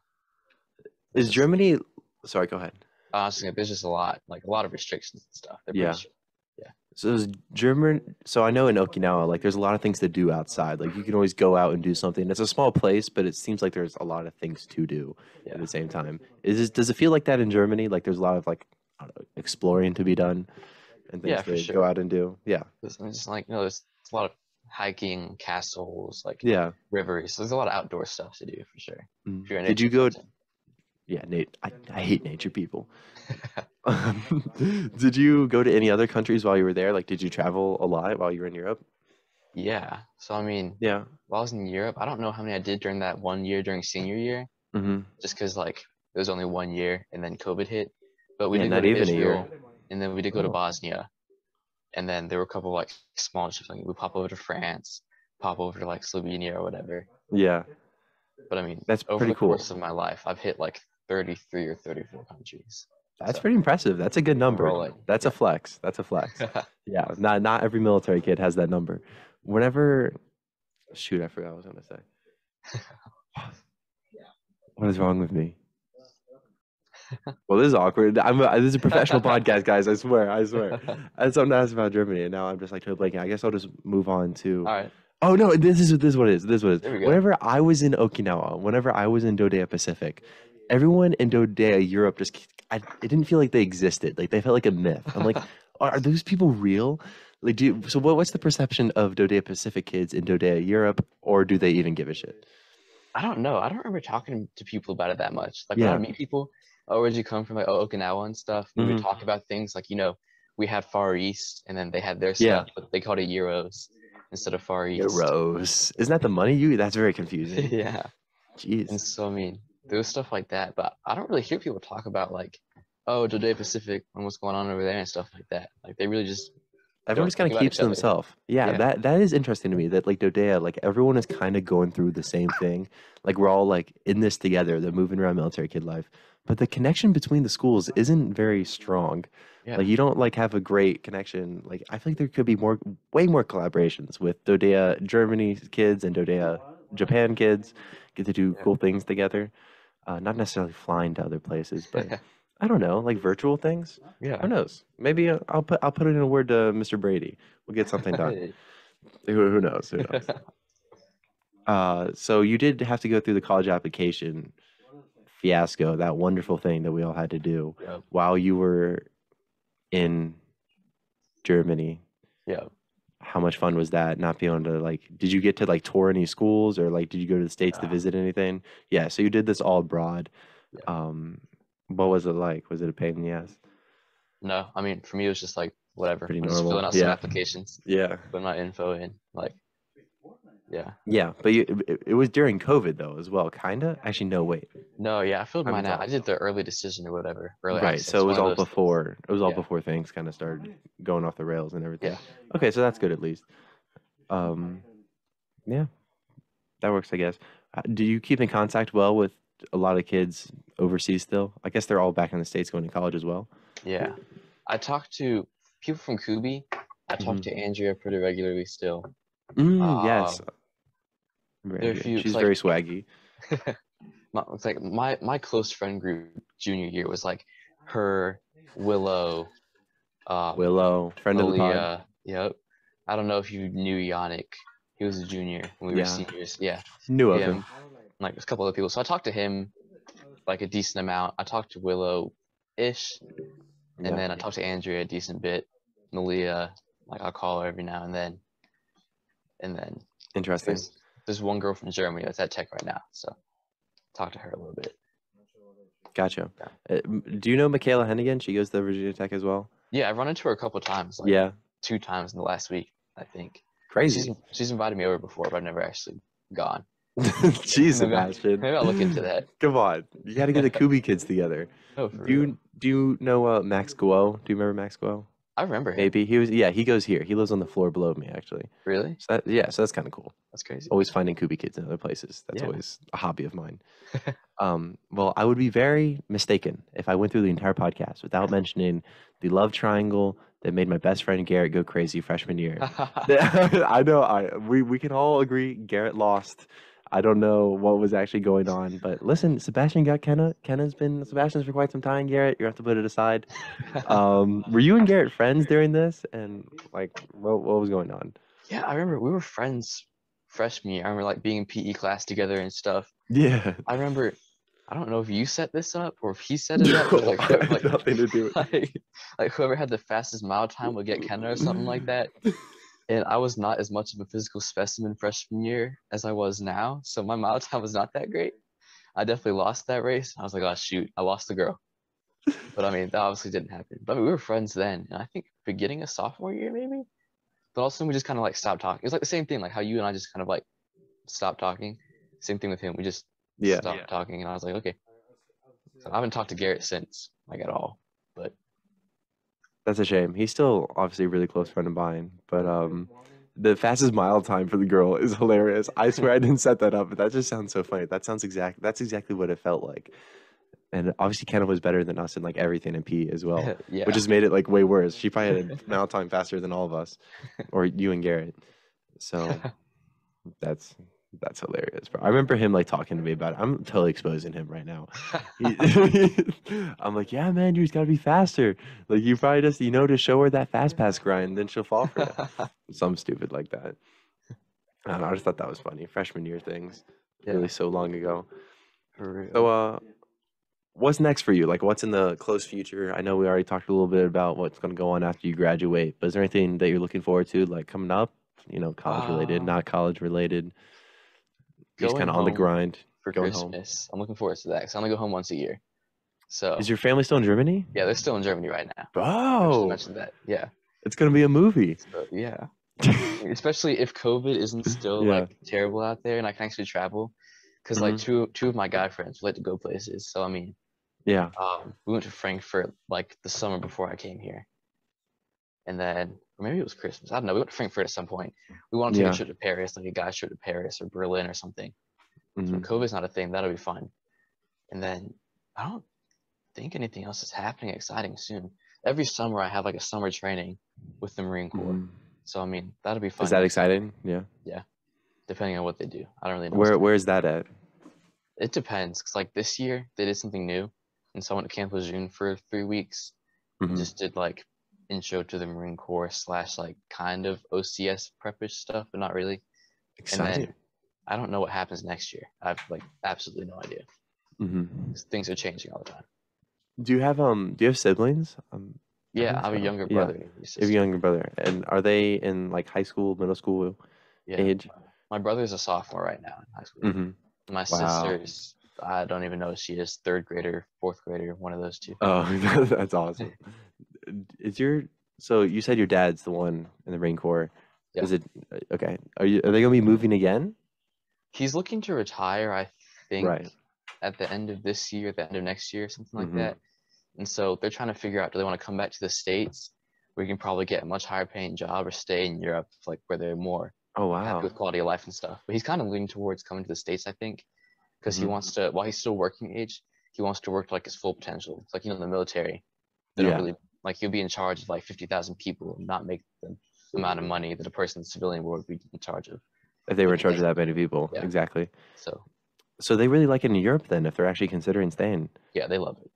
Is Germany? Sorry, go ahead. Uh, Honestly, there's just a lot, like a lot of restrictions and stuff. They're Yeah. strict. So is German? So I know in Okinawa, like there's a lot of things to do outside. Like you can always go out and do something. It's a small place, but it seems like there's a lot of things to do Yeah. at the same time. Is this, does it feel like that in Germany? Like there's a lot of like I don't know, exploring to be done and things Yeah, to sure. go out and do. Yeah, It's just like you know, there's a lot of hiking, castles, like yeah. rivers. So there's a lot of outdoor stuff to do for sure. Mm. A Did you go? person. Yeah, Nate. I, I hate nature people. did you go to any other countries while you were there? Like, did you travel a lot while you were in Europe? Yeah. So I mean, Yeah. while I was in Europe, I don't know how many I did during that one year during senior year, Mm-hmm. just because like it was only one year and then COVID hit. But we Yeah, did go not to even a year. And then we did go to Oh. Bosnia, and then there were a couple like small trips. Like we pop over to France, pop over to like Slovenia or whatever. Yeah. But I mean, That's over pretty the cool. course of my life, I've hit like 33 or 34 countries. That's So- pretty impressive. That's a good number. rolling. That's a flex. That's a flex. yeah. Not not every military kid has that number. Whenever, shoot, I forgot what I was gonna say. What is wrong with me? Well, this is awkward. I'm a, this is a professional podcast, guys. I swear. I swear. I had something to ask about Germany, and now I'm just like totally blanking. I guess I'll just move on to. All right. Oh no, this is this is what it is. This is what it is. Whenever I was in Okinawa, whenever I was in Dodea Pacific, everyone in Dodea Europe just I, it didn't feel like they existed. Like they felt like a myth. I'm like, are, those people real? Like, do so? What, what's the perception of Dodea Pacific kids in Dodea Europe, or do they even give a shit? I don't know. I don't remember talking to people about it that much. Like Yeah. when I meet people, oh, where'd you come from? Like, oh, Okinawa and stuff. We Mhm. would talk about things like, you know, we had Far East and then they had their Yeah. stuff, but they called it Euros instead of Far East. Euros. Isn't that the money you? That's very confusing. yeah. And Jeez. so, I mean, there was stuff like that, but I don't really hear people talk about like, oh, Dodea Pacific and what's going on over there and stuff like that. Like they really just, Everyone just kind of keeps to themselves. Yeah, Yeah. that that is interesting to me. That like Dodea, like everyone is kind of going through the same thing. Like we're all like in this together. They're moving around military kid life, but the connection between the schools isn't very strong. Yeah. Like you don't like have a great connection. Like I feel like there could be more, way more collaborations with Dodea Germany kids and Dodea Japan kids. Get to do Yeah. cool things together. Uh, not necessarily flying to other places, but I don't know, like virtual things. yeah. Who knows? Maybe uh, I'll put I'll put it in a word to Mr. Brady. We'll get something done. who, who knows? Who knows? Uh, so you did have to go through the college application fiasco, that wonderful thing that we all had to do Yep. while you were in Germany. yeah. How much fun was that? Not being able to like, did you get to like tour any schools or like, did you go to the states to visit anything? Yeah. So you did this all abroad. Yeah. Um, what was it like? Was it a pain in the ass? No, I mean, for me, it was just like, whatever. Pretty I'm just filling normal, out some yeah. applications, Yeah. putting my info in. Like, yeah. Yeah, but you, it, it was during COVID though as well, kinda. Actually, no, wait. No, yeah, I filled I mine out. I did the early decision or whatever. Early right, access, so it was all those things. before. It was all Yeah. before things kind of started going off the rails and everything. Yeah. Okay, so that's good at least. Um, yeah, that works, I guess. Uh, Do you keep in contact well with a lot of kids overseas still? I guess they're all back in the states going to college as well. Yeah. I talk to people from Kubi. I talk Mhm. to Andrea pretty regularly still. Mm, yes. Um, Very there are a few- She's it's very swaggy. My, it's like my my close friend group junior year was like her, Willow, uh, Willow, friend of the pod. Yep. I don't know if you knew Yannick. He was a junior when we were Yeah. seniors. Yeah. Knew of him, him. like a couple other people. So I talked to him like a decent amount. I talked to Willow ish. And Yeah. then I talked to Andrea a decent bit. Malia, like I'll call her every now and then. and then Interesting. there's, there's one girl from Germany that's at Tech right now. So talk to her a little bit. Gotcha. Uh, do you know Michaela Hennigan? She goes to Virginia Tech as well. Yeah, I've run into her a couple times. Like yeah. two times in the last week, I think. Crazy. she's invited me over before, but I've never actually gone. Jeez, Maybe I- Sebastian. Maybe I'll look into that. Come on. You got to get the Kubi kids together. Oh, for Do real. you do you know uh, Max Guo? Do you remember Max Guo? I remember him. Maybe he was. Yeah, he goes here. He lives on the floor below me, actually. Really? So that, yeah, so that's kind of cool. That's crazy. Always finding Kubi kids in other places. That's Yeah. always a hobby of mine. um, well, I would be very mistaken if I went through the entire podcast without mentioning the love triangle that made my best friend Garrett go crazy freshman year. I know. I we we can all agree Garrett lost. I don't know what was actually going on, but listen, Sebastian got Kenna. Kenna's been Sebastian's for quite some time. Garrett, you have to put it aside. Um, were you and Garrett friends during this? And like, what what was going on? yeah, I remember we were friends freshman year. I remember like being in PE class together and stuff. Yeah. I remember. I don't know if you set this up or if he set it up. Like, No, whoever, like, nothing to do with like, like whoever had the fastest mile time would get Kenna or something like that. And I was not as much of a physical specimen freshman year as I was now, so my mile time was not that great. I definitely lost that race. I was like, oh shoot, I lost the girl. But I mean, that obviously didn't happen. But I mean, we were friends then, and I think beginning of sophomore year maybe. But also we just kind of like stopped talking. It was like the same thing, like how you and I just kind of like stopped talking. Same thing with him. We just Yeah. stopped talking, and I was like, okay. So I haven't talked to Garrett since, like at all. That's a shame. He's still obviously a really close friend of mine, but um, the fastest mile time for the girl is hilarious. I swear I didn't set that up, but that just sounds so funny. That sounds exact. That's exactly what it felt like. And obviously, Kenna was better than us in like everything in P as well, yeah, which has made it like way worse. She probably had a mile time faster than all of us, or you and Garrett. So that's that's hilarious, bro. I remember him like talking to me about it. I'm totally exposing him right now. I'm like, yeah, man, you just gotta be faster. Like you probably just you know to show her that fast pass grind, then she'll fall for it. Something stupid like that. I don't know. I just thought that was funny. Freshman year things, Yeah. really so long ago. So, uh, what's next for you? Like, what's in the close future? I know we already talked a little bit about what's going to go on after you graduate, but is there anything that you're looking forward to, like coming up? You know, college related, Uh, not college related. Just kind of on the grind. for going home. Christmas. I'm looking forward to that because I only go home once a year. So Is your family still in Germany? yeah, they're still in Germany right now. Oh, mentioned that. Yeah. it's going to be a movie. So, yeah. Especially if COVID isn't still Yeah. like terrible out there and I can actually travel. Because like two two of my guy friends like to go places. So I mean, yeah. um, we went to Frankfurt like the summer before I came here. And then or maybe it was Christmas. I don't know. We went to Frankfurt at some point. We want to take Yeah. a trip to Paris, like a guy's trip to Paris or Berlin or something. So mhm. if COVID's not a thing, that'll be fun. And then I don't think anything else is happening exciting soon. Every summer I have like a summer training with the Marine Corps. Mhm. So I mean that'll be fun. Is that exciting? Yeah. Yeah. Depending on what they do. I don't really know. Where Where is that at? it depends. Cause like this year they did something new, and so I went to Camp Lejeune for three weeks. and Mhm. Just did like intro to the Marine Corps slash like kind of OCS prepish stuff, but not really. And then I don't know what happens next year. I have like absolutely no idea. hmm 'cause Things are changing all the time. Do you have um? Do you have siblings? Um, Yeah, I have a younger brother. a you have a younger brother, and are they in like high school, middle school Yeah. age? My brother's a sophomore right now in high school. hmm My Wow. sister's I don't even know if she is third grader, fourth grader, one of those two. Oh, that's awesome. Is your so you said your dad's the one in the Marine Corps? Yeah. Is it okay? Are you are they gonna be moving again? He's looking to retire, I think, Right. at the end of this year, the end of next year, something like Mhm. that. And so they're trying to figure out do they want to come back to the States where you can probably get a much higher paying job or stay in Europe, like where they're more Oh wow. with quality of life and stuff. But he's kind of leaning towards coming to the States, I think, because Mhm. he wants to, while he's still working age, he wants to work to like his full potential. It's like, you know, in the military, they Yeah. don't really, like, he'll be in charge of like 50,000 people and not make the amount of money that a person in the civilian world would be in charge of. If they were in charge of that many people, Yeah. exactly. So, So they really like it in Europe then, if they're actually considering staying. yeah, they love it.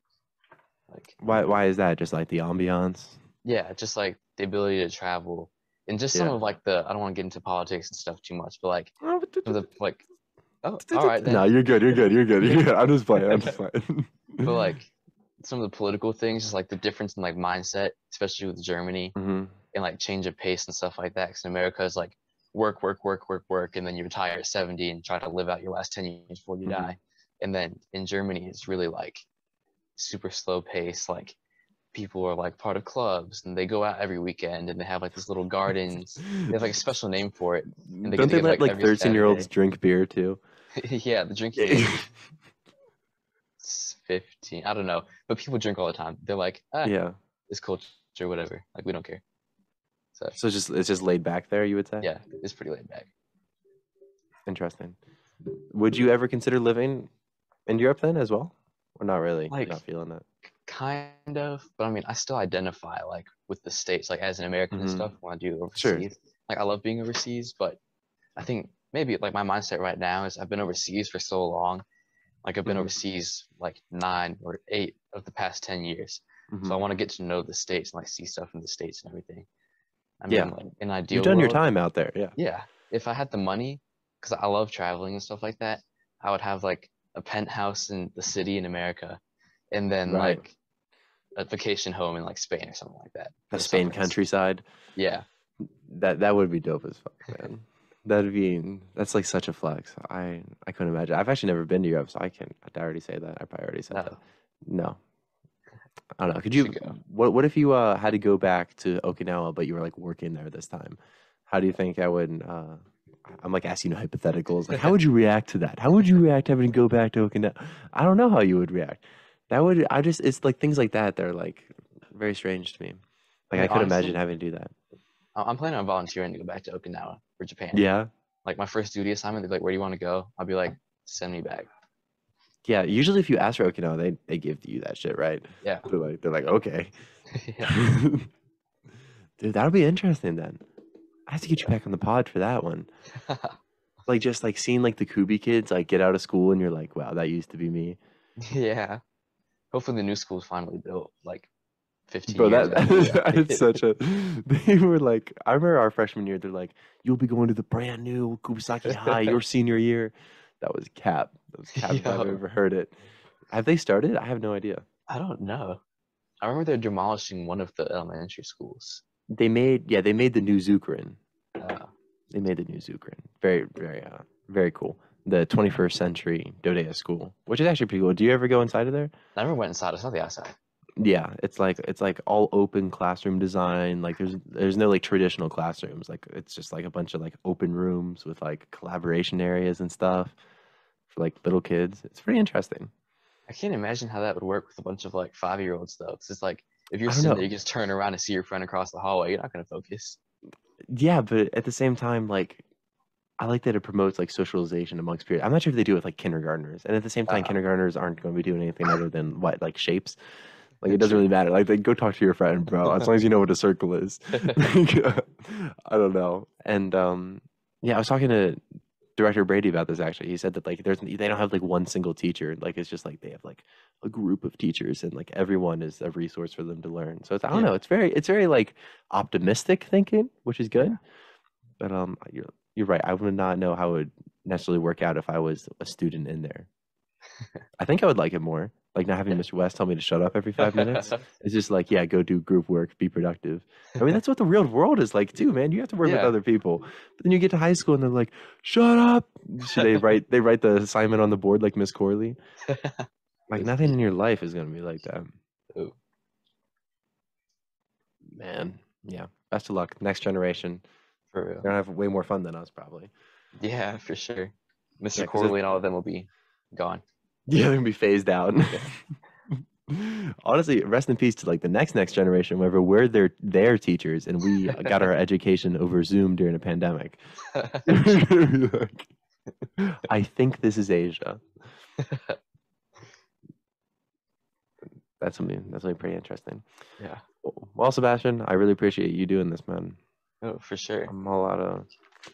Like, Why? Why is that? Just like the ambiance. yeah, just like the ability to travel and just some Yeah. of like the, I don't want to get into politics and stuff too much, but like, Oh, some the, like, oh, all right, then. No, you're good. You're good. You're good. You're good. I'm just playing. I'm just playing. but like some of the political things, just like the difference in like mindset, especially with Germany hmm and like change of pace and stuff like that. Because in America is like work, work, work, work, work, and then you retire at 70 and try to live out your last 10 years before you Mhm. die. And then in Germany, it's really like super slow pace. Like people are like part of clubs and they go out every weekend and they have like these little gardens. They have like a special name for it. they Don't they let like, like 13 year olds drink beer too? yeah, the drinking 15. I don't know, but people drink all the time. They're like, ah, yeah. it's culture, whatever. Like we don't care. So So it's just it's just laid back there, you would say? yeah, it's pretty laid back. Interesting. Would you ever consider living in Europe then as well? Or not really? Like- not feeling it. kind of but i mean i still identify like with the states like as an american and Mhm. stuff when i do Sure. overseas like i love being overseas but i think maybe like my mindset right now is i've been overseas for so long like i've been Mhm. overseas like nine or eight of the past 10 years so i Mhm. want to get to know the states and like see stuff in the states and everything i Yeah. mean like in ideal You've done your time out there, yeah. yeah if i had the money because i love traveling and stuff like that i would have like a penthouse in the city in america and then Right. like a vacation home in like spain or something like that The or Spain countryside. yeah That that would be dope as fuck, man. That'd be that's like such a flex. I I couldn't imagine. I've actually never been to Europe, so I can I already say that. I probably already said that. No. No. I don't know. Could You you should go. what what if you uh had to go back to Okinawa but you were like working there this time? How do you think I would uh I'm like asking you hypotheticals. Like how would you react to that? How would you react having to go back to Okinawa? I don't know how you would react. That would I just it's like things like that they're like very strange to me. Like I couldn't honestly- imagine having to do that. I'm planning on volunteering to go back to okinawa for japan Yeah. like my first duty assignment they're like where do you want to go i'll be like send me back Yeah, usually if you ask for Okinawa, they they give you that shit, right? Yeah. They're like they're like, okay. yeah. Dude, that'll be interesting then. I have to get you back on the pod for that one. Like just like seeing like the Kubi kids like get out of school and you're like, wow, that used to be me. yeah hopefully the new school's finally built like 15 Bro, years that, ago. it's such a they were like I remember our freshman year, they're like, You'll be going to the brand new Kubasaki High your senior year. That was cap. That was cap if I've ever heard it. Have they started? I have no idea. i don't know i remember they're demolishing one of the elementary schools They made yeah, they made the new Zukeran. uh, They made the new Zukeran. Very, very, uh, very cool. The 21st century Dodea school, which is actually pretty cool. Do you ever go inside of there? I never went inside. I saw the outside. Yeah, it's like it's like all open classroom design. Like there's there's no like traditional classrooms. Like it's just like a bunch of like open rooms with like collaboration areas and stuff for like little kids. It's pretty interesting. I can't imagine how that would work with a bunch of like five year olds though. 'cause it's like if you're sitting know. there, you just turn around and see your friend across the hallway. You're not gonna focus. Yeah, but at the same time, like I like that it promotes like socialization amongst peers. I'm not sure if they do it with like kindergartners, and at the same time, Uh-huh. kindergarters aren't going to be doing anything other than what like shapes. Like it doesn't really matter. Like, like go talk to your friend, bro. As long as you know what a circle is. I don't know. And um, yeah, I was talking to director Brady about this actually. He said that like there's they don't have like one single teacher. Like it's just like they have like a group of teachers, and like everyone is a resource for them to learn. So it's I don't Yeah. know. It's very it's very like optimistic thinking, which is good. But um, you're you're right. I would not know how it would necessarily work out if I was a student in there. I think I would like it more. Like not having Mr. West tell me to shut up every five minutes. It's just like, yeah, go do group work, be productive. I mean, that's what the real world is like too, man. You have to work with other people. But then you get to high school and they're like, shut up. Should they write they write the assignment on the board like Miss Corley? Like nothing in your life is gonna be like that. Ooh. Man, yeah. Best of luck. Next generation. For They're real. gonna have way more fun than us, probably. Yeah, for sure. Mr. it- Corley and all of them will be gone. Yeah, they're gonna be phased out. Honestly, rest in peace to like the next next generation, whenever we're their their teachers and we got our education over Zoom during a pandemic. I think this is Asia. That's something that's something pretty interesting. yeah. Oh, well, Sebastian, I really appreciate you doing this, man. Oh, for sure. I'm all out of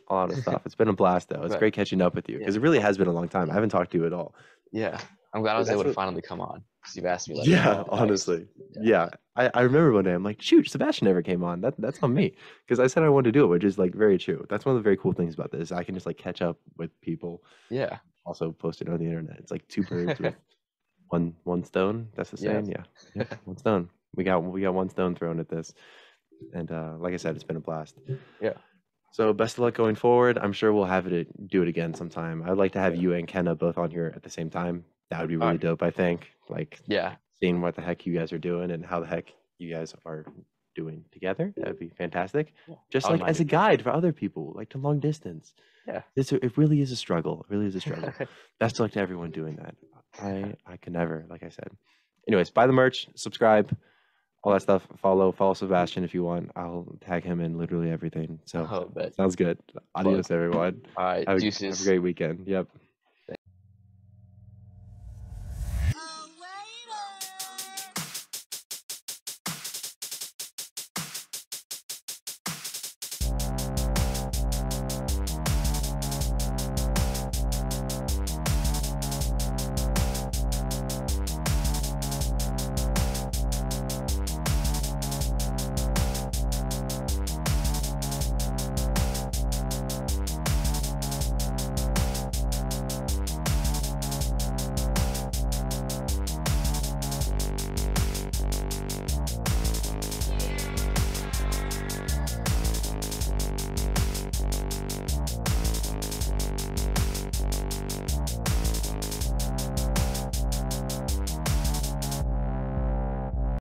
all out of stuff. It's been a blast though. It's Right. great catching up with you because it really has been a long time. I haven't talked to you at all. Yeah. I'm glad I was that's able to finally come on because you've asked me like yeah, honestly. Yeah. I, I remember one day I'm like, shoot, Sebastian never came on. That that's on me. Because I said I wanted to do it, which is like very true. That's one of the very cool things about this. I can just like catch up with people, Yeah. also post it on the internet. It's like two birds with one one stone. That's the Yeah. saying. Yeah. yeah. One stone. We got we got one stone thrown at this. And uh like I said, it's been a blast. Yeah. So best of luck going forward. I'm sure we'll have it do it again sometime. I'd like to have you and Kenna both on here at the same time. That would be really Alright. dope. I think like Yeah. seeing what the heck you guys are doing and how the heck you guys are doing together. That'd be fantastic. Just like as a guide for other people, like to long distance. Yeah. It's a, it really is a struggle. It really is a struggle. Best of luck to everyone doing that. I I can never, like I said. Anyways, buy the merch, subscribe, all that stuff. Follow, follow Sebastian if you want. I'll tag him in literally everything. So Oh, sounds good. Adios, everyone. All right. Have a, have a great weekend. Yep.